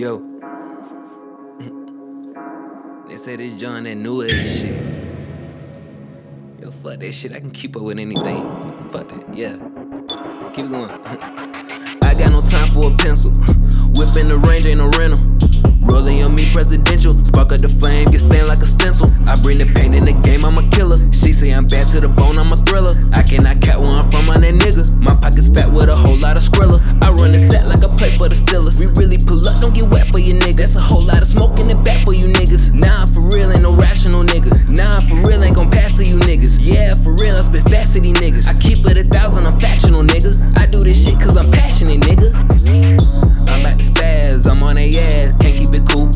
Yo. they say this John that new age shit. Yo, fuck that shit. I can keep up with anything. Fuck that, yeah. Keep going. I got no time for a pencil. Whipping the range ain't no rental. Rolling on me presidential. Spit fast to these niggas. I keep it a thousand, I'm factional nigga. I do this shit cause I'm passionate nigga. I'm at the spaz, I'm on a ass, can't keep it cool.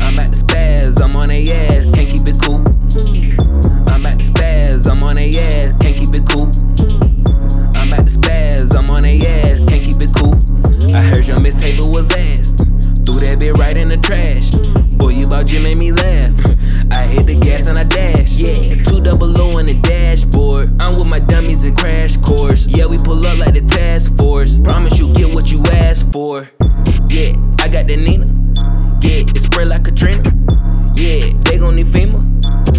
I'm at the spaz, I'm on a ass, can't keep it cool. I'm at the spaz, I'm on a ass, can't keep it cool. I'm at the spaz, I'm on a ass, can't keep it cool. I heard your mixtape was ass, threw that bit right in the trash. Boy, you about Jim made me laugh. I hit the gas and I dash, Yeah, I got that Nina. Yeah, it spray like Katrina. Yeah, they gon' need FEMA.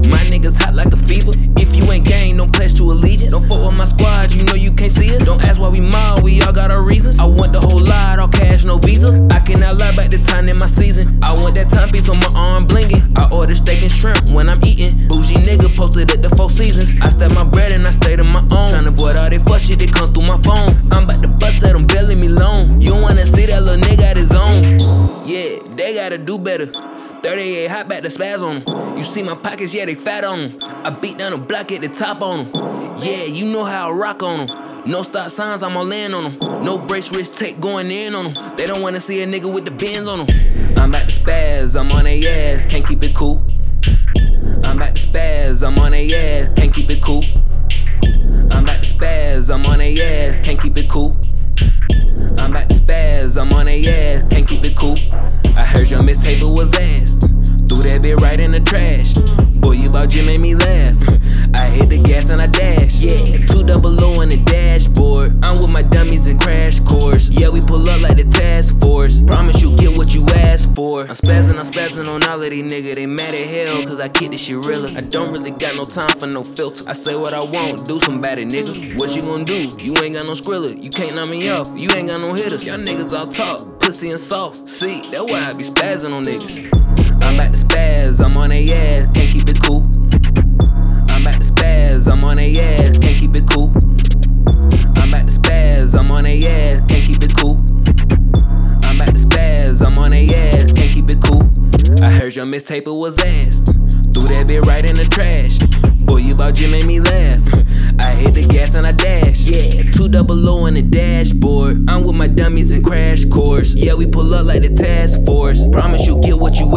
My niggas hot like a fever. If you ain't gang, don't pledge to allegiance. Don't fuck with my squad, you know you can't see us. Don't ask why we mob, we all got our reasons. I want the whole lot, all cash, no visa. I cannot lie about this time in my season. I want that timepiece on my arm blinging. I order steak and shrimp 38 hot back the spaz on them. You see my pockets, yeah, they fat on them. I beat down the block at the top on them. Yeah, you know how I rock on them. No stop signs, I'm all in on them. No brace wrist take going in on them. They don't wanna see a nigga with the bins on them. I'm at the spaz, I'm on a ass, can't keep it cool. I'm at the spaz, I'm on a ass, can't keep it cool. Spazzing, I'm spazzing on all of these niggas. They mad at hell, cause I keep this shit realer. I don't really got no time for no filter. I say what I want, do some somebody, nigga. What you gonna do? You ain't got no skrilla. You can't knock me off. You ain't got no hitters. Y'all niggas all talk, pussy and soft. See, that's why I be spazzing on niggas. I'm at the spaz, I'm on a ass, Heard your was ass. Threw that bit right in the trash. Boy, you about Jim made me laugh. I hit the gas and I dash. Yeah, two double O on the dashboard. I'm with my dummies in crash course. Yeah, we pull up like the task force. Promise you get what you